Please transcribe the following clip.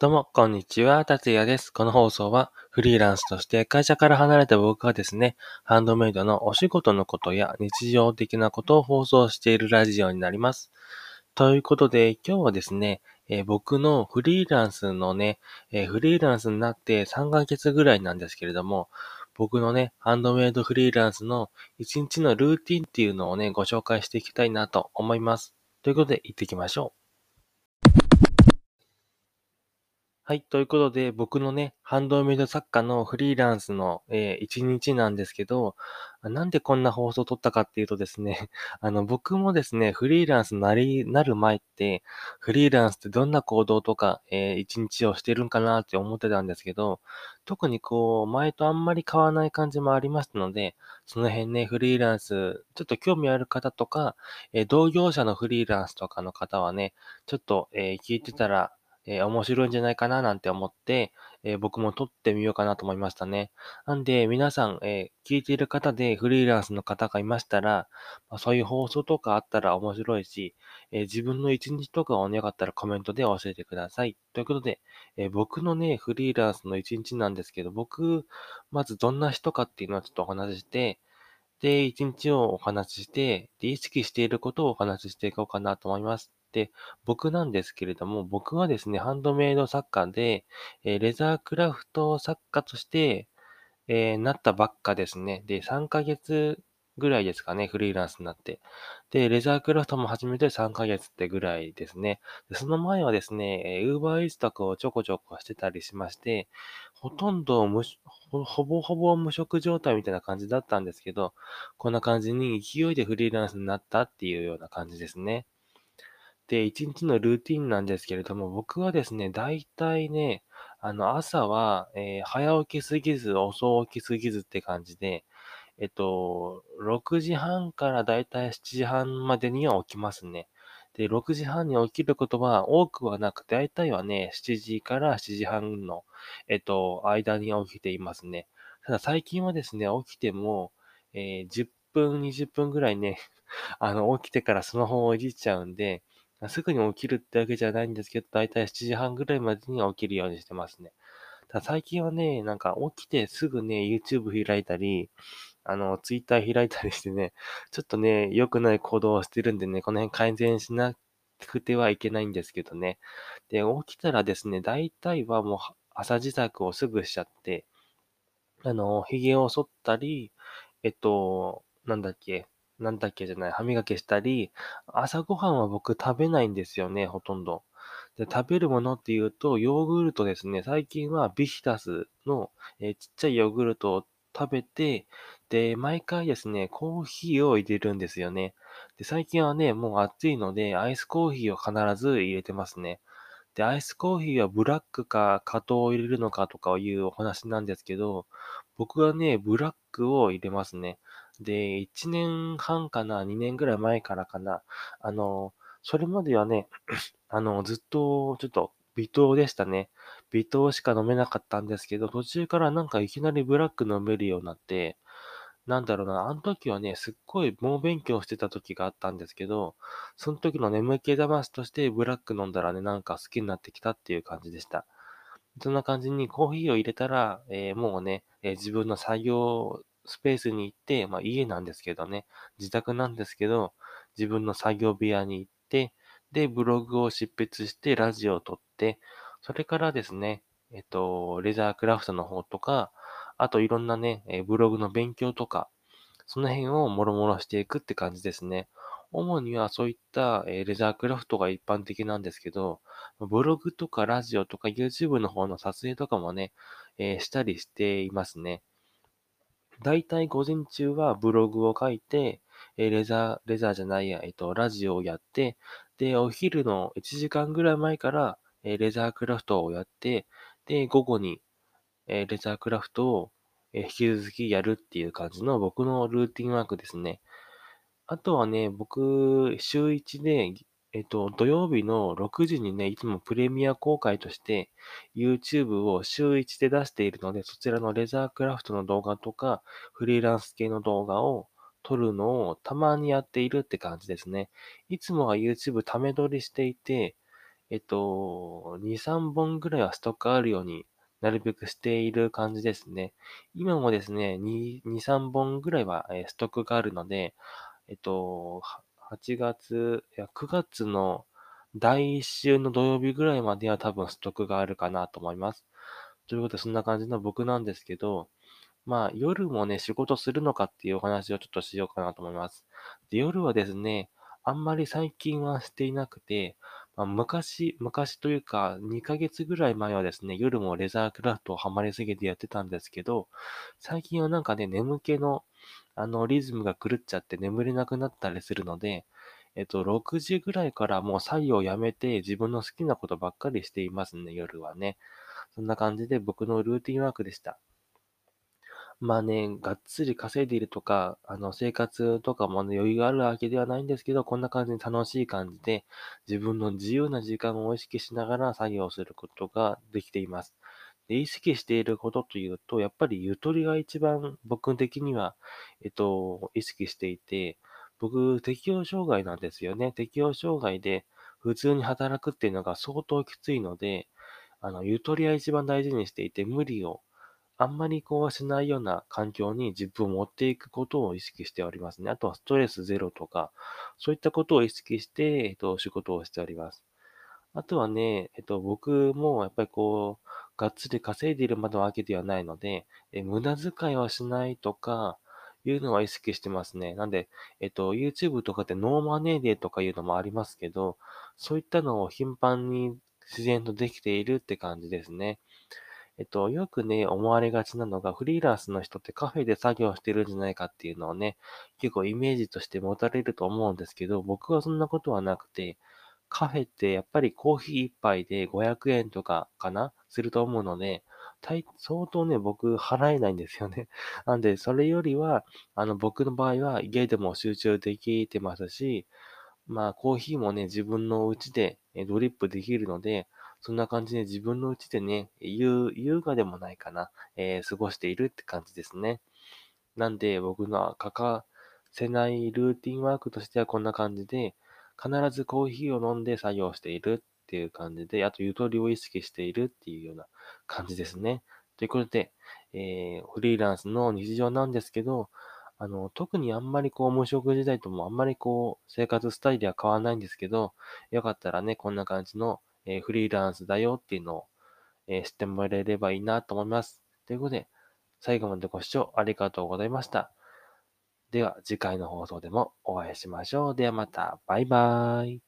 どうも、こんにちは。達也です。この放送は、フリーランスとして会社から離れた僕がですね、ハンドメイドのお仕事のことや日常的なことを放送しているラジオになります。ということで、今日はですね、えー、僕のフリーランスのね、えー、フリーランスになって3ヶ月ぐらいなんですけれども、僕のね、ハンドメイドフリーランスの1日のルーティンっていうのをね、ご紹介していきたいなと思います。ということで、行ってきましょう。はい。ということで、僕のね、ハンドメイド作家のフリーランスの、えー、一日なんですけど、なんでこんな放送を撮ったかっていうとですね、あの、僕もですね、フリーランスなり、なる前って、フリーランスってどんな行動とか、えー、一日をしてるんかなって思ってたんですけど、特にこう、前とあんまり変わらない感じもありましたので、その辺ね、フリーランス、ちょっと興味ある方とか、えー、同業者のフリーランスとかの方はね、ちょっと、え、聞いてたら、えー、面白いんじゃないかななんて思って、えー、僕も撮ってみようかなと思いましたね。なんで、皆さん、えー、聞いている方でフリーランスの方がいましたら、まあ、そういう放送とかあったら面白いし、え自分の一日とかをよかったらコメントで教えてください。ということで、え僕のね、フリーランスの一日なんですけど、僕、まずどんな人かっていうのをちょっとお話しして、で、一日をお話しして、で、意識していることをお話ししていこうかなと思います。で、僕なんですけれども、僕はですね、ハンドメイド作家で、えレザークラフト作家として、えーなったばっかですね。で、3ヶ月ぐらいですかね、フリーランスになって。で、レザークラフトも始めて3ヶ月ってぐらいですね。でその前はですね、ウーバーイーツとかをちょこちょこしてたりしまして、ほとんど無ほほぼほぼ無職状態みたいな感じだったんですけど、こんな感じに勢いでフリーランスになったっていうような感じですね。で、一日のルーティンなんですけれども、僕はですね、大体ね、あの、朝は、えー早起きすぎず、遅起きすぎずって感じで、えっと、6時半からだいたい7時半までには起きますね。で、6時半に起きることは多くはなく、だいたいはね、7時から7時半の、えっと、間に起きていますね。ただ最近はですね、起きても、えー10分、20分ぐらいね、あの、起きてからスマホをいじっちゃうんで、すぐに起きるってわけじゃないんですけど、だいたい7時半ぐらいまでには起きるようにしてますね。ただ最近はね、なんか起きてすぐね、YouTube 開いたり、あの、Twitter 開いたりしてね、ちょっとね、良くない行動をしてるんでね、この辺改善しなくてはいけないんですけどね。で、起きたらですね、大体はもう朝自宅をすぐしちゃって、あの、髭を剃ったり、えっと、なんだっけ、なんだっけじゃない、歯磨きしたり、朝ごはんは僕食べないんですよね、ほとんど。で、食べるものっていうと、ヨーグルトですね。最近はビヒタスの、えーちっちゃいヨーグルトを食べて、で、毎回ですね、コーヒーを入れるんですよね。で、最近はね、もう暑いので、アイスコーヒーを必ず入れてますね。で、アイスコーヒーはブラックか加糖を入れるのかとかいうお話なんですけど、僕はね、ブラックを入れますね。で、1年半かな、2年ぐらい前からかな。あの、それまではね、あの、ずっとちょっと微糖でしたね。微糖しか飲めなかったんですけど、途中からなんかいきなりブラック飲めるようになって、なんだろうな、あの時はね、すっごい猛勉強してた時があったんですけど、その時の眠気覚ますとしてブラック飲んだらね、なんか好きになってきたっていう感じでした。そんな感じにコーヒーを入れたら、えーもうね、えー自分の作業スペースに行って、まあ家なんですけどね、自宅なんですけど、自分の作業部屋に行って、で、ブログを執筆して、ラジオを撮って、それからですね、えっと、レザークラフトの方とか、あといろんなね、えブログの勉強とか、その辺をもろもろしていくって感じですね。主にはそういった、えレザークラフトが一般的なんですけど、ブログとかラジオとか YouTube の方の撮影とかもね、えーしたりしていますね。だいたい午前中はブログを書いて、えレザー、レザーじゃないや、えっと、ラジオをやって、で、お昼の1時間ぐらい前から、えレザークラフトをやって、で、午後に、えレザークラフトを、え引き続きやるっていう感じの僕のルーティンワークですね。あとはね、僕、週1で、えっと、土曜日の6時にね、いつもプレミア公開として、YouTube を週1で出しているので、そちらのレザークラフトの動画とか、フリーランス系の動画を撮るのをたまにやっているって感じですね。いつもは YouTube ため撮りしていて、えっと、2、3本ぐらいはストックあるようになるべくしている感じですね。今もですね、2、2、3本ぐらいは、ストックがあるので、えっと、8月、いや、9月の第1週の土曜日ぐらいまでは多分ストックがあるかなと思います。ということで、そんな感じの僕なんですけど、まあ、夜もね、仕事するのかっていうお話をちょっとしようかなと思います。で、夜はですね、あんまり最近はしていなくて、まあ、昔、昔というか、2ヶ月ぐらい前はですね、夜もレザークラフトをハマりすぎてやってたんですけど、最近はなんかね、眠気の、あの、リズムが狂っちゃって眠れなくなったりするので、えっと、6時ぐらいからもう作業をやめて自分の好きなことばっかりしていますね、夜はね。そんな感じで僕のルーティンワークでした。まあね、がっつり稼いでいるとか、あの、生活とかもね、余裕があるわけではないんですけど、こんな感じに楽しい感じで、自分の自由な時間を意識しながら作業することができています。で、意識していることというと、やっぱりゆとりが一番僕的には、えっと、意識していて、僕、適応障害なんですよね。適応障害で、普通に働くっていうのが相当きついので、あの、ゆとりは一番大事にしていて、無理をあんまりこうしないような環境に自分を持っていくことを意識しておりますね。あとはストレスゼロとか、そういったことを意識して、えっと、仕事をしております。あとはね、えっと、僕もやっぱりこう、がっつり稼いでいるまでわけではないので、え無駄遣いはしないとか、いうのは意識してますね。なんで、えっと、YouTube とかでノーマネーデーとかいうのもありますけど、そういったのを頻繁に自然とできているって感じですね。えっと、よくね、思われがちなのが、フリーランスの人ってカフェで作業してるんじゃないかっていうのをね、結構イメージとして持たれると思うんですけど、僕はそんなことはなくて、カフェってやっぱりコーヒー一杯で500円とかかな？すると思うので、大相当ね、僕払えないんですよね。なんで、それよりは、あの、僕の場合は家でも集中できてますし、まあ、コーヒーもね、自分の家でドリップできるので、そんな感じで自分の家でね、優優雅でもないかな、えー過ごしているって感じですね。なんで、僕の欠かせないルーティンワークとしてはこんな感じで、必ずコーヒーを飲んで作業しているっていう感じで、あとゆとりを意識しているっていうような感じですね。ということで、えーフリーランスの日常なんですけど、あの、特にあんまりこう無職時代ともあんまりこう生活スタイルは変わらないんですけど、よかったらね、こんな感じの、えーフリーランスだよっていうのを、えー知ってもらえればいいなと思います。ということで、最後までご視聴ありがとうございました。では、次回の放送でもお会いしましょう。ではまた、バイバーイ。